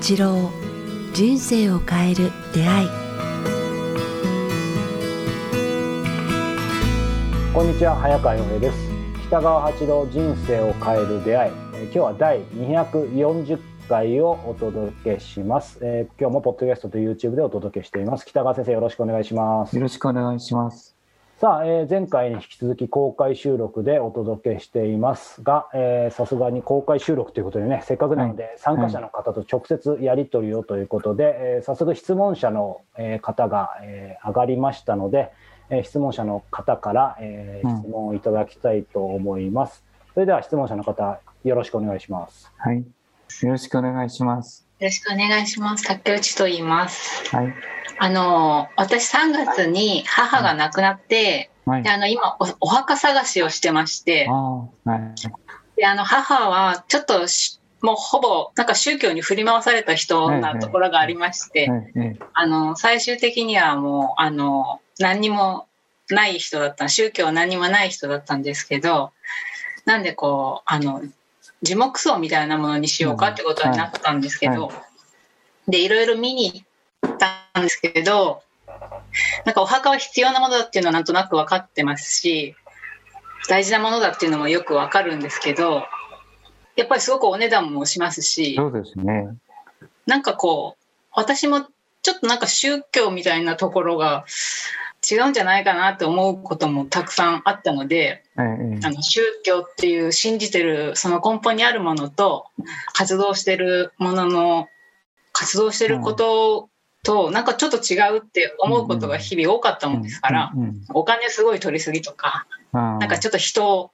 八郎人生を変える出会い。こんにちは早川洋平です。北川八郎人生を変える出会い。えー今日は第240回をお届けします、えー今日もポッドキャストと YouTube でお届けしています。北川先生よろしくお願いします。よろしくお願いします。さあ、えー前回に引き続き公開収録でお届けしていますが、えーさすがに公開収録ということでね、せっかくなので参加者の方と直接やり取りをということで、えー早速質問者の、えー方が、えー上がりましたので、えー質問者の方から、えーうん質問をいただきたいと思います。それでは質問者の方、よろしくお願いします。はい。よろしくお願いします。よろしくお願いします。竹内と言います。はい。あの、私3月に母が亡くなって、はいで。あの、今お、お墓探しをしてましてはい。で、あの、母はちょっとしもうほぼ、なんか宗教に振り回された人なところがありまして、あの、最終的にはもう、あの、何にもない人だった、宗教は何にもない人だったんですけど、なんでこう、あの、樹木葬みたいなものにしようかってことになったんですけど、はで、いろいろ見に行ったんですけど、なんかお墓は必要なものだっていうのはなんとなく分かってますし、大事なものだっていうのもよく分かるんですけど、やっぱりすごくお値段もしますし、そうですね。なんかこう、私もちょっとなんか宗教みたいなところが違うんじゃないかなって思うこともたくさんあったので、ええ。あの宗教っていう信じてるその根本にあるものと活動してるものの活動してることとなんかちょっと違うって思うことが日々多かったもんですから、うんうんお金すごい取りすぎとか、あなんかちょっと人を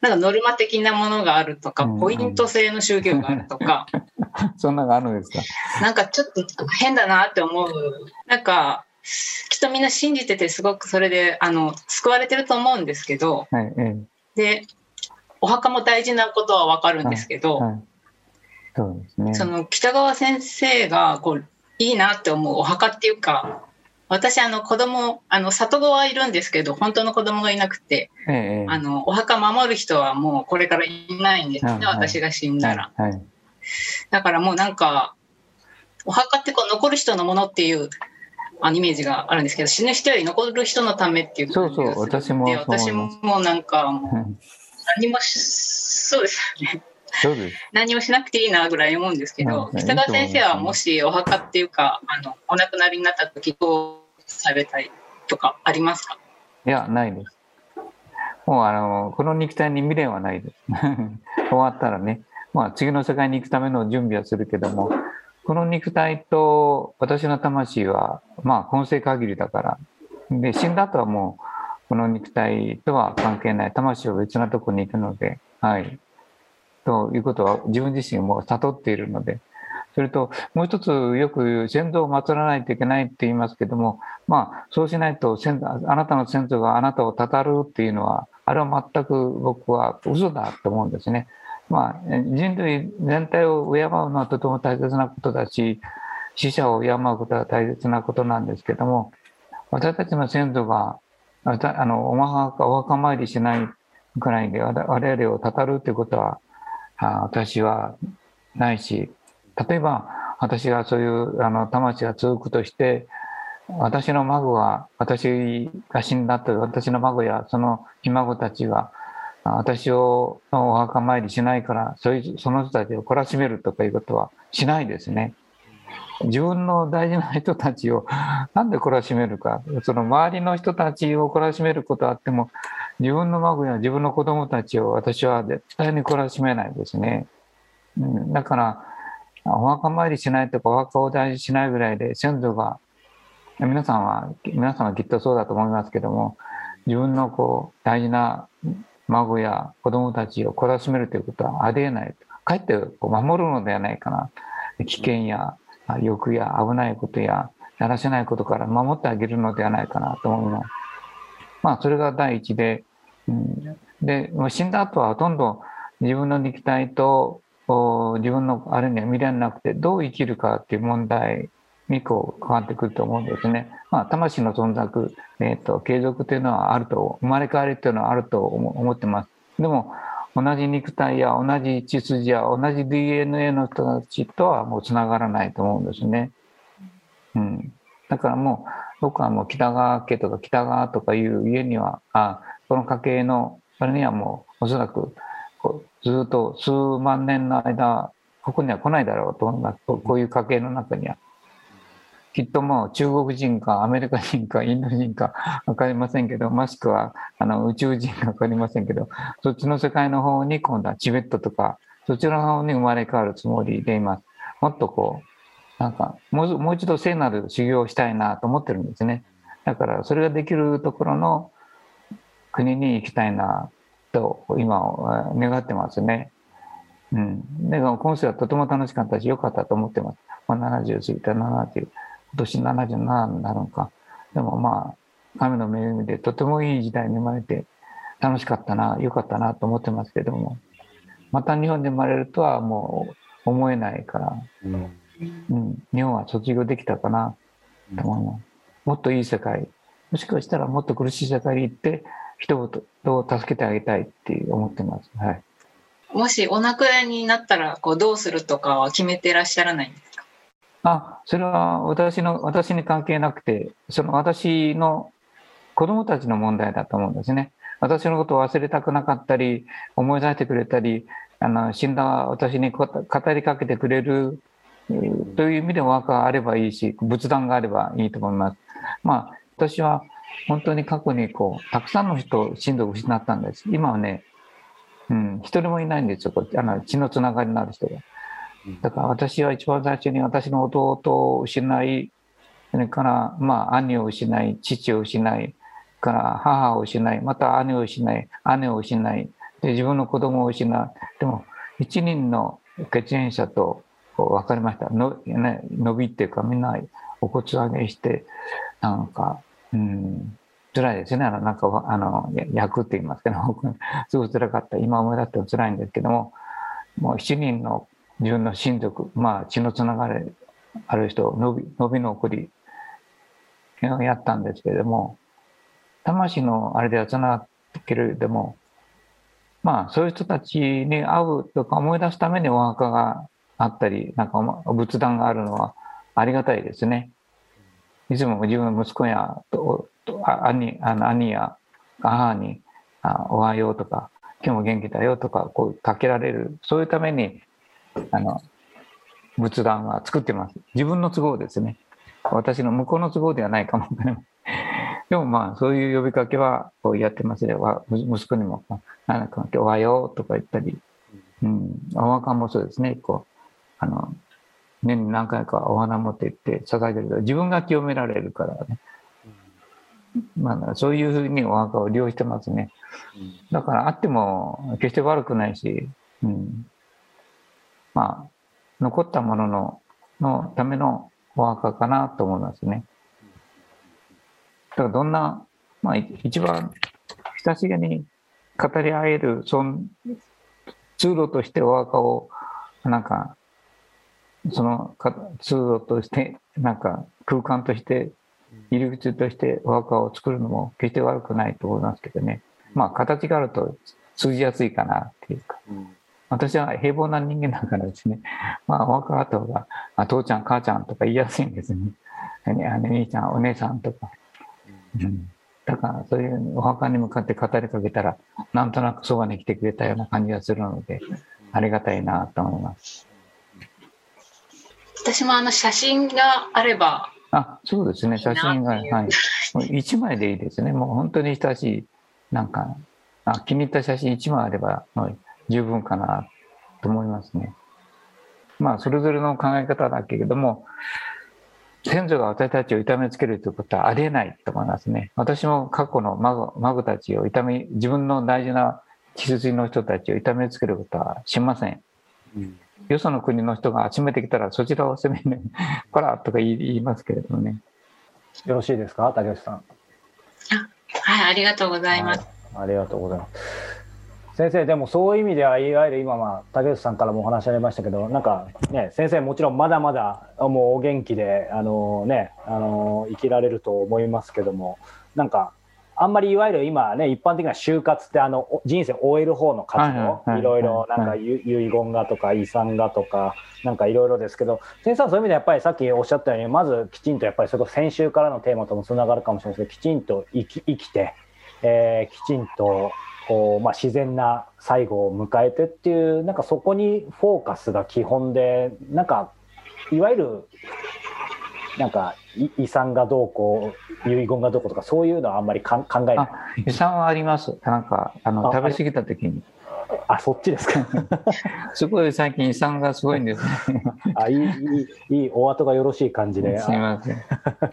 なんかノルマ的なものがあるとか、うん。ポイント制の宗教があるとか、あ そんなのがあるんですか？なんかちょっと変だなって思う。なんか、きっとみんな信じててすごくそれで、あの、救われてると思うんですけど、はい。えで、お墓も大事なことはわかるんですけえど、はい。そうですね。その北川先生がこういいなって思うお墓っていうか、私あの子供、あの里子はいるんですけど、本当の子供がいなくて、あの、お墓守る人はもうこれからいないんですね、はいはい私が死んだら。はい。はい。だからもうなんか、お墓ってこう残る人のものっていうあのイメージがあるんですけど、死ぬ人より残る人のためっていうそうそう私もそう私もなんかもううん何もし、そうですよね。そうです。何もしなくていいなぐらい思うんですけど、北川先生はもしお墓っていうか、あの、お亡くなりになった時どうされたりとかありますかいや、ないです。もう、あの、この肉体に未練はないです。終わったらね、まあ、次の世界に行くための準備はするけども、この肉体と私の魂は、まあ、今世限りだから。で、死んだ後はもう、この肉体とは関係ない。魂は別なとこに行くので、はい。ということは自分自身も悟っているので、それともう一つよく先祖を祀らないといけないって言いますけども、まあそうしないとあなたの先祖があなたをたたるっていうのは、あれは全く僕は嘘だと思うんですね。まあ人類全体を敬うのはとても大切なことだし、死者を敬うことは大切なことなんですけども、私たちの先祖があのお墓お墓参りしないくらいで我々をたたるということはあ私はないし例えば私がそういうあの魂が続くとして私の孫が私が死んだという私の孫やそのひ孫たちが私をお墓参りしないからその人たちを懲らしめるとかいうことはしないですね。自分の大事な人たちを なんで懲らしめるかその周りの人たちを懲らしめることはあっても自分の孫や自分の子供たちを私は絶対に懲らしめないですね。だからお墓参りしないとかお墓を大事にしないぐらいで先祖が皆さんは皆さんはきっとそうだと思いますけども自分のこう大事な孫や子供たちを懲らしめるということはありえないかえってこう守るのではないかな。危険や欲や危ないことややらせないことから守ってあげるのではないかなと思います。まあそれが第一で、うん、でもう死んだ後はほとんど自分の肉体と自分のあれには未練なくてどう生きるかっていう問題にこう変わってくると思うんですね。まあ、魂の存続、えーと、継続というのはあると生まれ変わりというのはあると思ってます。でも同じ肉体や同じ血筋や同じ DNA の人たちとはもうつながらないと思うんですね。うん、だからもう僕はもう北川家とか北川とかいう家にはあこの家系のそれにはもうおそらくずっと数万年の間ここには来ないだろうとこういう家系の中にはきっともう中国人かアメリカ人かインド人か 分かりませんけどもしくはあの宇宙人か分かりませんけどそっちの世界の方に今度はチベットとかそちらの方に生まれ変わるつもりでいますもっとこうなんかもうもう一度聖なる修行をしたいなと思ってるんですねだからそれができるところの国に行きたいなと今願ってますね。うん。で、今世はとても楽しかったし、良かったと思ってます。ま、70過ぎた70、今年77になるのか。でもまあ、神の恵みでとてもいい時代に生まれて、楽しかったな、良かったなと思ってますけども、また日本で生まれるとはもう思えないから、うん、うん、日本は卒業できたかなと思います。もっといい世界、もしかしたらもっと苦しい世界に行って、人々を助けてあげたいって思ってます。はい。もしお亡くなりになったらこうどうするとかは決めてらっしゃらないんですか？あそれは私の私に関係なくてその私の子供たちの問題だと思うんですね。私のことを忘れたくなかったり思い出してくれたりあの死んだ私に語りかけてくれるという意味でお墓があればいいし仏壇があればいいと思います。まあ私は本当に過去にこうたくさんの人親族を失ったんです。今はねうん、一人もいないんですよ、あの血のつながりのある人が。だから私は一番最初に私の弟を失い、それから、まあ、兄を失い、父を失い、から母を失い、また兄を失い、姉を失い、で自分の子供を失う。でも、一人の血縁者と分かりました。の、ね、伸びっていうか、みんなお骨上げして、なんか、うん、辛いですね。あの、なんか、あの、焼くって言いますけど、すごい辛かった。今思い出しても辛いんですけども、もう7人の自分の親族、まあ、血のつながりある人を伸び、伸びの送り、やったんですけれども、魂のあれではつながってけれども、まあ、そういう人たちに会うとか思い出すためにお墓があったり、なんか仏壇があるのはありがたいですね。いつも自分の息子やと兄あの兄や母にあ「おはよう」とか「今日も元気だよ」とかこうかけられるそういうためにあの仏壇は作ってます。自分の都合ですね。私の向こうの都合ではないかもしれない。でもまあそういう呼びかけはこうやってますね。息子にも「なんかおはよう」とか言ったり、うん、お墓もそうですね。こうあの年に何回かお花持って行って捧げると自分が清められるからね。まあ、そういうふうにお墓を利用してますね。だからあっても決して悪くないし、うん、まあ、残ったものののためのお墓かなと思いますね。だからどんな、まあ、一番親しげに語り合えるその通路としてお墓をなんかその通路としてなんか空間として入り口としてお墓を作るのも決して悪くないと思いますけどね。まあ、形があると通じやすいかなっていうか。私は平凡な人間だからですね。まあ、お墓があった方が、あ父ちゃん、母ちゃんとか言いやすいんですね。姉兄ちゃん、お姉さんとか。うん、だから、そういうお墓に向かって語りかけたら、なんとなくそばに来てくれたような感じがするので、ありがたいなと思います。私もあの写真があればあ、そうですね。写真が、はい。1枚でいいですね。もう本当に親しい、なんか、あ気に入った写真1枚あれば、十分かなと思いますね。まあ、それぞれの考え方だけれども、先祖が私たちを痛めつけるということはありえないと思いますね。私も過去の孫孫たちを痛め、自分の大事な血筋の人たちを痛めつけることはしません。うんよその国の人が集めてきたらそちらを攻めに、こらとか言いますけれどもね。よろしいですか、竹内さん。はい、ありがとうございます。ありがとうございます。先生、でもそういう意味では、いわゆる今、まあ、竹内さんからもお話ありましたけど、なんかね、先生、もちろんまだまだもうお元気で、あのね、あの生きられると思いますけども、なんか、あんまりいわゆる今ね一般的な就活ってあのお人生を終える方の活動いろいろなんか遺言がとか遺産がとかなんかいろいろですけど先生はそういう意味でやっぱりさっきおっしゃったようにまずきちんとやっぱりそれこそ先週からのテーマともつながるかもしれないですけどきちんと生き生きて、えーきちんとこう、まあ、自然な最後を迎えてっていうなんかそこにフォーカスが基本でなんかいわゆるなんかい遺産がどうこう遺言がどうこうとかそういうのはあんまりかん考えないあ遺産はあります。なんか、あの、あ食べ過ぎた時に。あそっちですかすごい最近遺産がすごいんですね。あいいいいいいお後がよろしい感じですいません。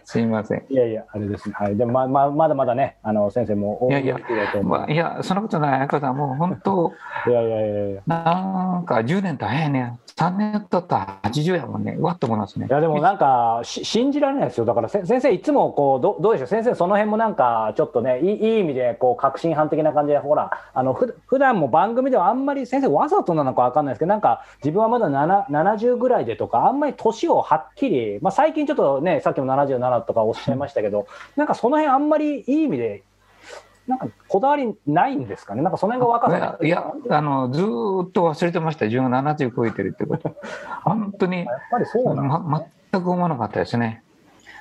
すいません。いやいやあれですねはいでもまままだまだねあの先生もいやいやまあ、いや、そんなことない。彩香さん、もう本当、いやいやいやいやなんか10年と早いね。3年経ったら80やもんね。うわっと思いますねい。やでもなんかし信じられないですよだからせ先生いつもこうどどうでしょう？先生その辺もなんかちょっとねいいいい意味でこう確信犯的な感じでほらあのふ普段も番組ではあんまり先生わざとなのかわかんないですけどなんか自分はまだ7 70ぐらいでとかあんまり年をはっきり、まあ、最近ちょっとねさっきも77とかおっしゃいましたけどなんかその辺あんまりいい意味でなんかこだわりないんですかね？なんかその辺が若さいや、いやあの、ずーっと忘れてました。自分が70超えてるってこと。本当にやっ、ぱりそうなんだ、ま、全く思わなかったですね。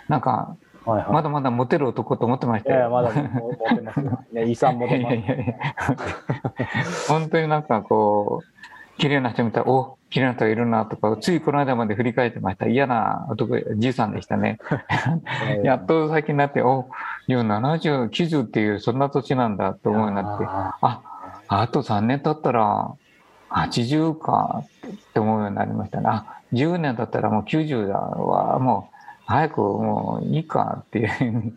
なんか、はいはいまだまだモテる男と思ってましたよ。いやまだ持ってますよ、ね、遺産もいやいやいやいや本当になんかこう、綺麗な人見たら、お綺麗な人がいるなとか、ついこの間まで振り返ってました。嫌な男、じいさんでしたね。やっと最近になって、おいや、70、90っていう、そんな年なんだと思うようになって、ああ、あと3年経ったら、80かって思うようになりましたね。あ、10年経ったらもう90だわ、もう、早くもういいかっていう。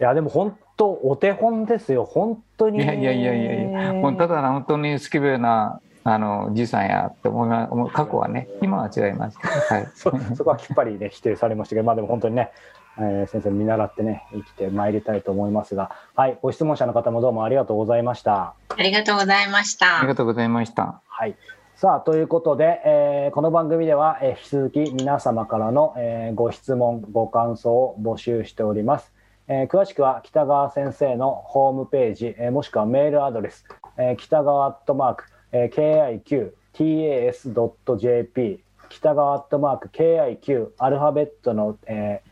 いやでも本当お手本ですよ本当にいやいやいやいやいや、もうただ本当にスケベな、あの、じいさんやって思いま、思う過去はね、今は違いますはい。そそこはきっぱりね否定されましたけどまあでも本当にね、えー先生見習ってね生きてまいりたいと思いますがはいご質問者の方もどうもありがとうございましたありがとうございましありた。がとうございました。はいさあということで、えーこの番組では、えー引き続き皆様からの、えーご質問ご感想を募集しております、えー詳しくは北川先生のホームページ、えーもしくはメールアドレス、えー北川アットマーク、えー KIQTAS.jp 北川アットマーク KIQ アルファベットの、え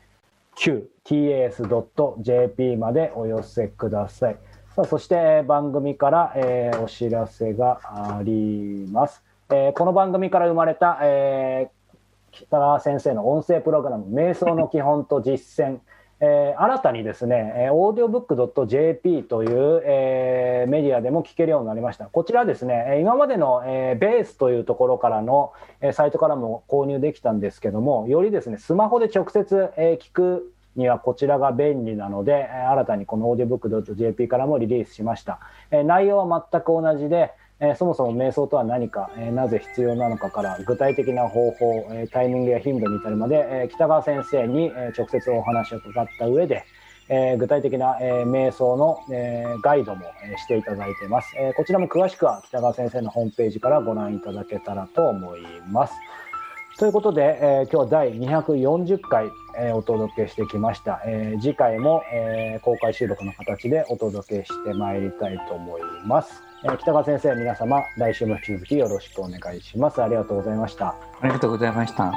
ー QTAS.jp までお寄せください。さあそして番組から、えーお知らせがあります。えーこの番組から生まれた、えー北川先生の音声プログラム「瞑想の基本と実践」えー新たにですね、えー、audiobook.jp という、えーメディアでも聞けるようになりました。こちらですね、今までの、えーベースというところからの、えーサイトからも購入できたんですけども、よりですね、スマホで直接、えー聞くにはこちらが便利なので、新たにこの audiobook.jp からもリリースしました。えー内容は全く同じで、えーそもそも瞑想とは何か、えーなぜ必要なのかから具体的な方法、えータイミングや頻度に至るまで、え北川先生に、え直接お話を伺った上で、え具体的な、え瞑想の、えガイドも、えしていただいてます、えこちらも詳しくは北川先生のホームページからご覧いただけたらと思います。ということで、えー今日第240回、えーお届けしてきました、えー次回も、えー公開収録の形でお届けしてまいりたいと思います、えー北川先生皆様来週も引き続きよろしくお願いします。ありがとうございました。ありがとうございました。